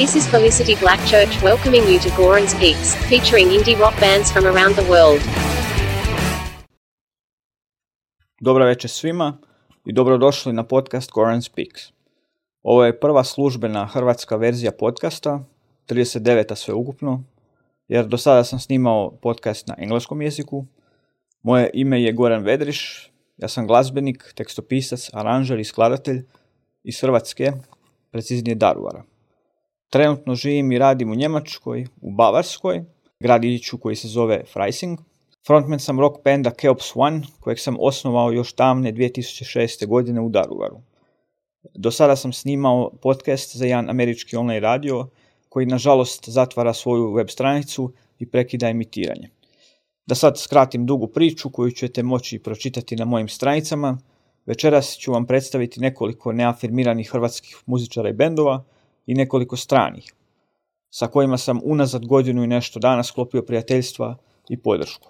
This is Felicity Blackchurch welcoming you to Goran's Peaks, featuring indie rock bands from around the world. Dobro večer svima i dobrodošli na podcast Goran's Peaks. Ovo je prva službena hrvatska verzija podcasta, 39. sveukupno, jer do sada sam snimao podcast na engleskom jeziku. Moje ime je Goran Vedriš, ja sam glazbenik, tekstopisac, aranžer i skladatelj iz Hrvatske, preciznije Daruvara. Trenutno živim i radim u Njemačkoj, u Bavarskoj, gradiću koji se zove Freising. Frontman sam rock banda Keops One, kojeg sam osnovao još tamne 2006. godine u Daruvaru. Do sada sam snimao podcast za jedan američki online radio, koji nažalost zatvara svoju web stranicu i prekida emitiranje. Da sad skratim dugu priču koju ćete moći pročitati na mojim stranicama, večeras ću vam predstaviti nekoliko neafirmiranih hrvatskih muzičara i bendova i nekoliko stranih, sa kojima sam unazad godinu i nešto dana sklopio prijateljstva i podršku.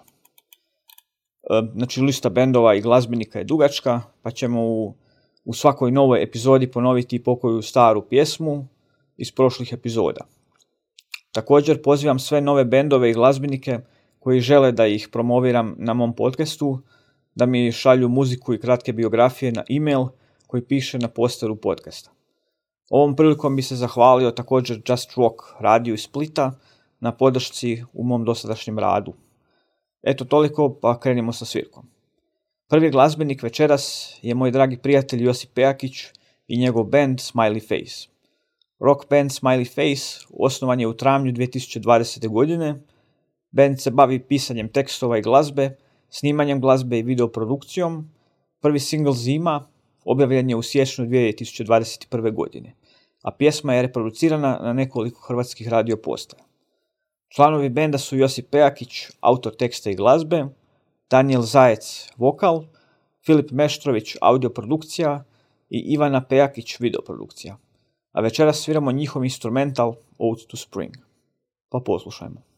E, znači, lista bendova i glazbenika je dugačka, pa ćemo u, u svakoj novoj epizodi ponoviti pokoju staru pjesmu iz prošlih epizoda. Također pozivam sve nove bendove i glazbenike koji žele da ih promoviram na mom podcastu, da mi šalju muziku i kratke biografije na e-mail koji piše na posteru podcasta. Ovom prilikom bi se zahvalio također Just Rock radiju iz Splita na podršci u mom dosadašnjem radu. Eto toliko, pa krenimo sa svirkom. Prvi glazbenik večeras je moj dragi prijatelj Josip Pejakić i njegov band Smiley Face. Rock band Smiley Face osnovan je u travnju 2020. godine. Band se bavi pisanjem tekstova i glazbe, snimanjem glazbe i videoprodukcijom. Prvi single Zima objavljen je u siječnju 2021. godine, a pjesma je reproducirana na nekoliko hrvatskih radio postaja. Članovi benda su Josip Pejakić, autor teksta i glazbe, Daniel Zajec, vokal, Filip Meštrović, audioprodukcija i Ivana Pejakić, videoprodukcija. A večeras sviramo njihov instrumental Ode to Spring. Pa poslušajmo.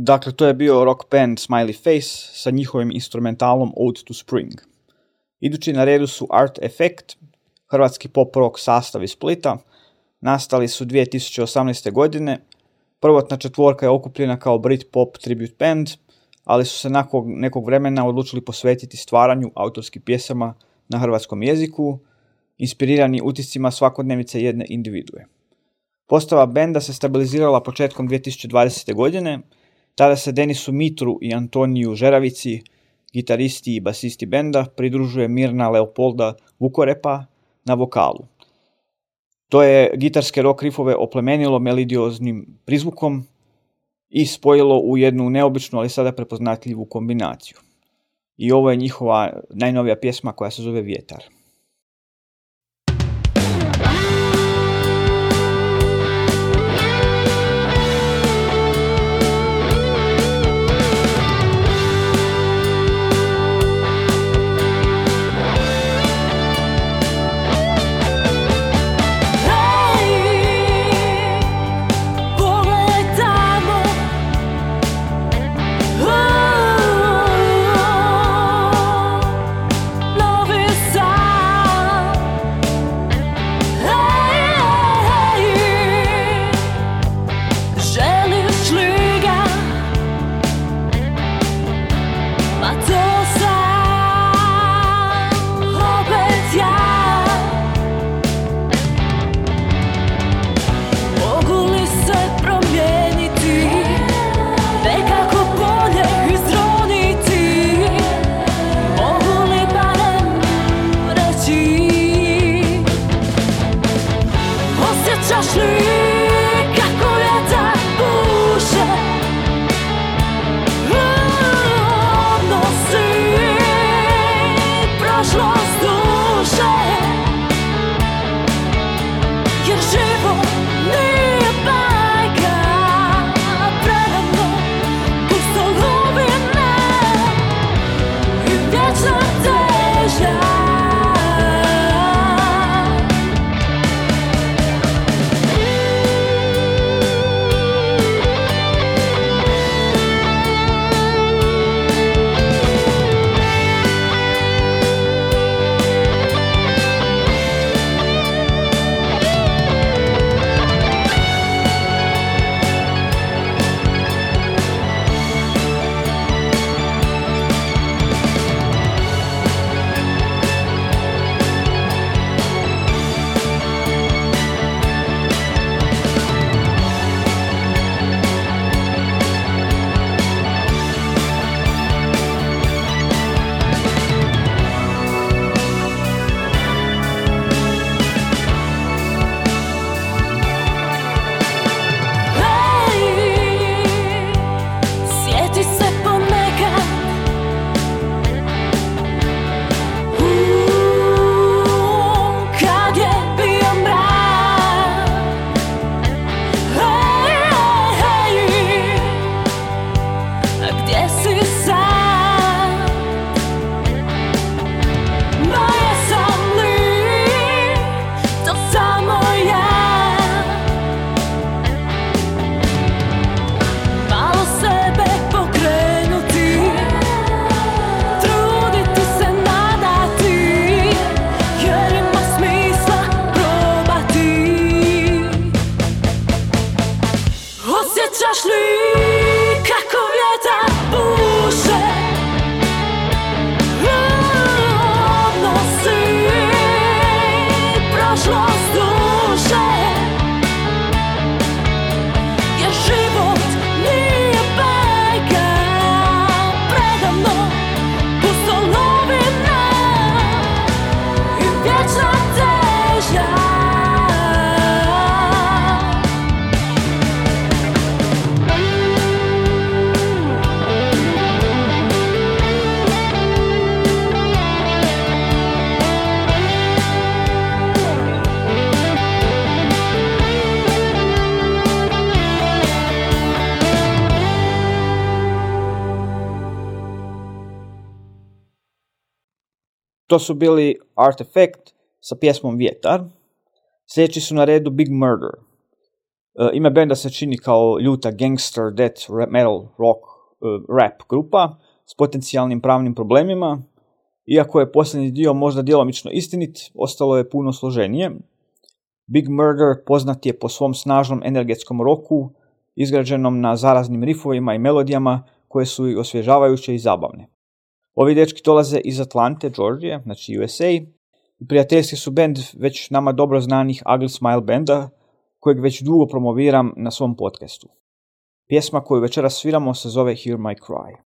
Dakle, to je bio rock band Smiley Face sa njihovim instrumentalom Ode to Spring. Idući na redu su Art Effect, hrvatski pop rock sastav iz Splita. Nastali su 2018. godine. Prvotna četvorka je okupljena kao Brit pop tribute band, ali su se nakon nekog vremena odlučili posvetiti stvaranju autorskih pjesama na hrvatskom jeziku, inspirirani utiscima svakodnevice jedne individue. Postava benda se stabilizirala početkom 2020. godine, tada se Denisu Mitru i Antoniju Žeravici, gitaristi i basisti benda, pridružuje Mirna Leopolda Vukorepa na vokalu. To je gitarske rock riffove oplemenilo melidioznim prizvukom i spojilo u jednu neobičnu, ali sada prepoznatljivu kombinaciju. I ovo je njihova najnovija pjesma koja se zove Vjetar. cherche lui To su bili Artifact sa pjesmom Vjetar. Sljedeći su na redu Big Murder. ime benda se čini kao ljuta gangster, death, metal, rock, rap grupa s potencijalnim pravnim problemima. Iako je posljednji dio možda djelomično istinit, ostalo je puno složenije. Big Murder poznat je po svom snažnom energetskom roku, izgrađenom na zaraznim rifovima i melodijama koje su i osvježavajuće i zabavne. Ovi dečki dolaze iz Atlante, Georgije, znači USA, prijateljski su band već nama dobro znanih Ugly Smile benda, kojeg već dugo promoviram na svom podcastu. Pjesma koju večeras sviramo se zove Hear My Cry.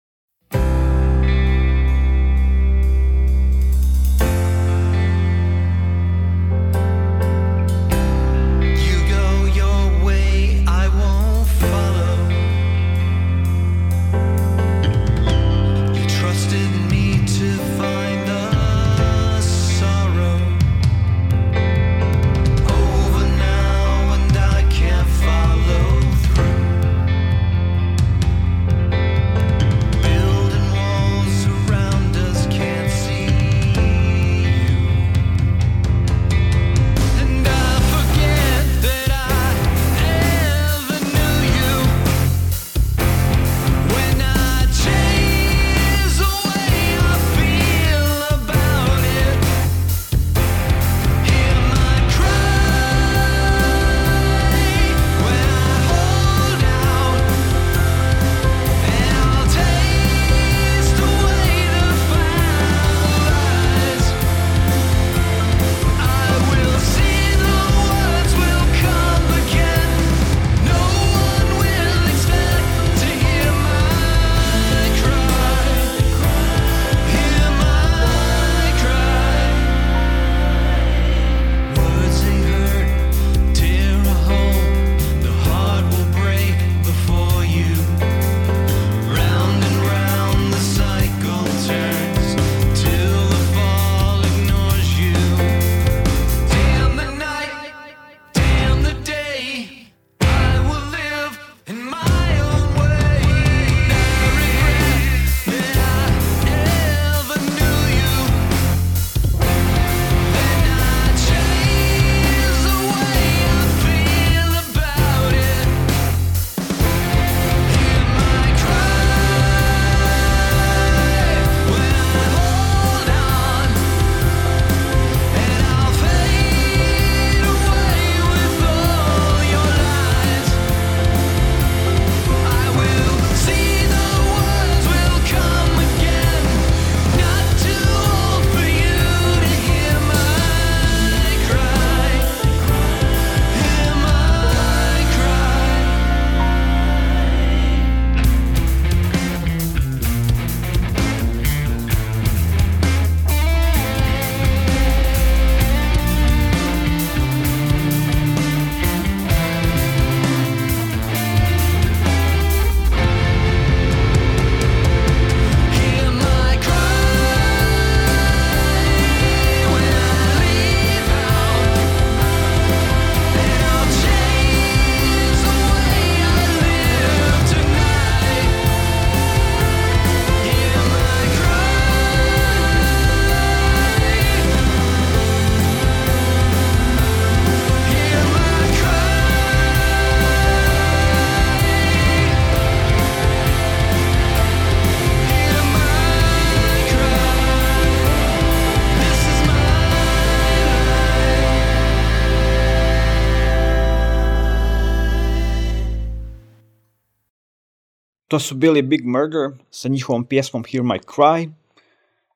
To su bili Big Murder sa njihovom pjesmom Hear My Cry.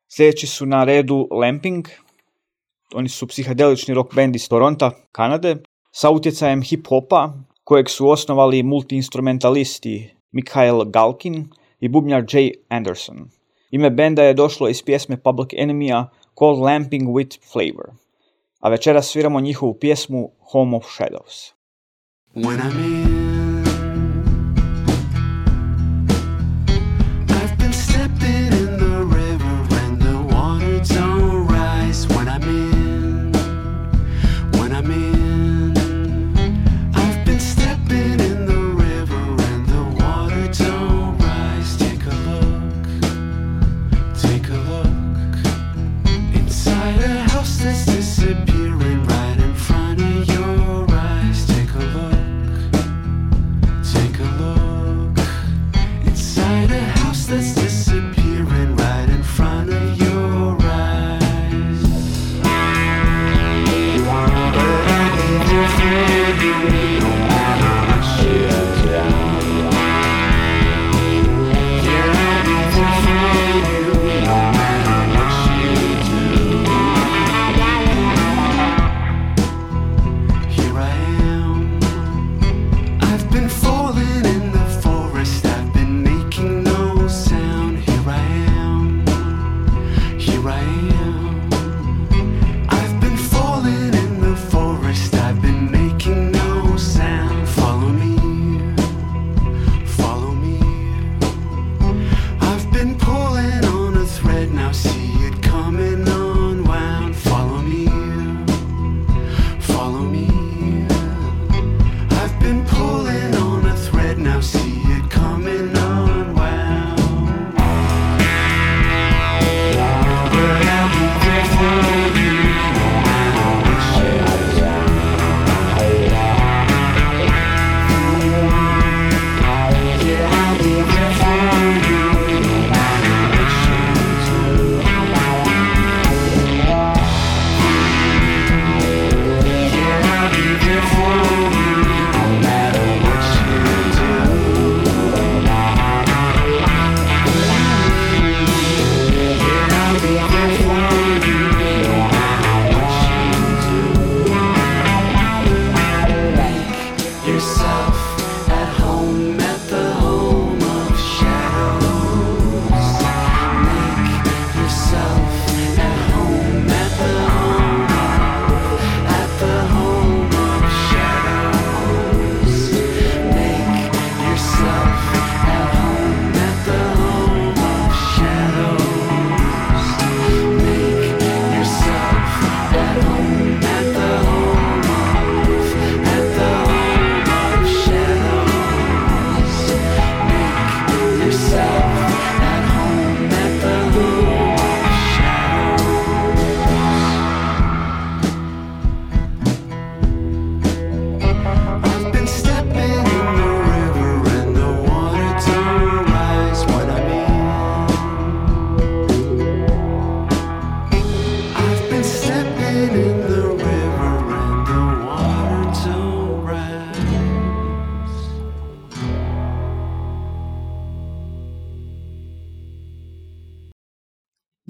Sljedeći su na redu Lamping. Oni su psihadelični rock band iz Toronta, Kanade, sa utjecajem hip-hopa, kojeg su osnovali multiinstrumentalisti Mikhail Galkin i bubnjar Jay Anderson. Ime benda je došlo iz pjesme Public Enemy-a Called Lamping with Flavor. A večera sviramo njihovu pjesmu Home of Shadows. When I'm in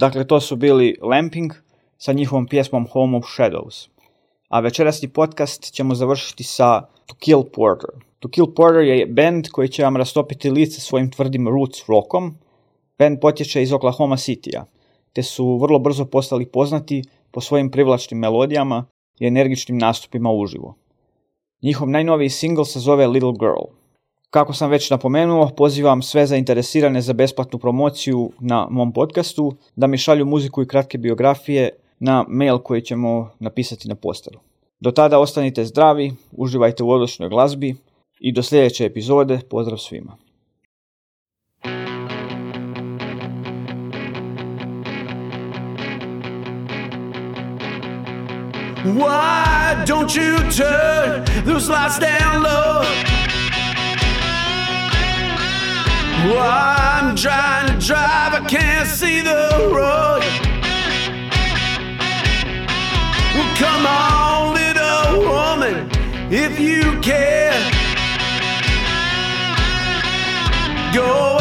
Dakle, to su bili Lamping sa njihovom pjesmom Home of Shadows. A večerasni podcast ćemo završiti sa To Kill Porter. To Kill Porter je band koji će vam rastopiti lice svojim tvrdim roots rockom. Band potječe iz Oklahoma Citya, te su vrlo brzo postali poznati po svojim privlačnim melodijama i energičnim nastupima uživo. Njihov najnoviji single se zove Little Girl. Kako sam već napomenuo, pozivam sve zainteresirane za besplatnu promociju na mom podcastu da mi šalju muziku i kratke biografije na mail koji ćemo napisati na posteru. Do tada ostanite zdravi, uživajte u odličnoj glazbi i do sljedeće epizode pozdrav svima. Why don't you turn those lights down low? I'm trying to drive, I can't see the road. Well, come on, little woman, if you care. Go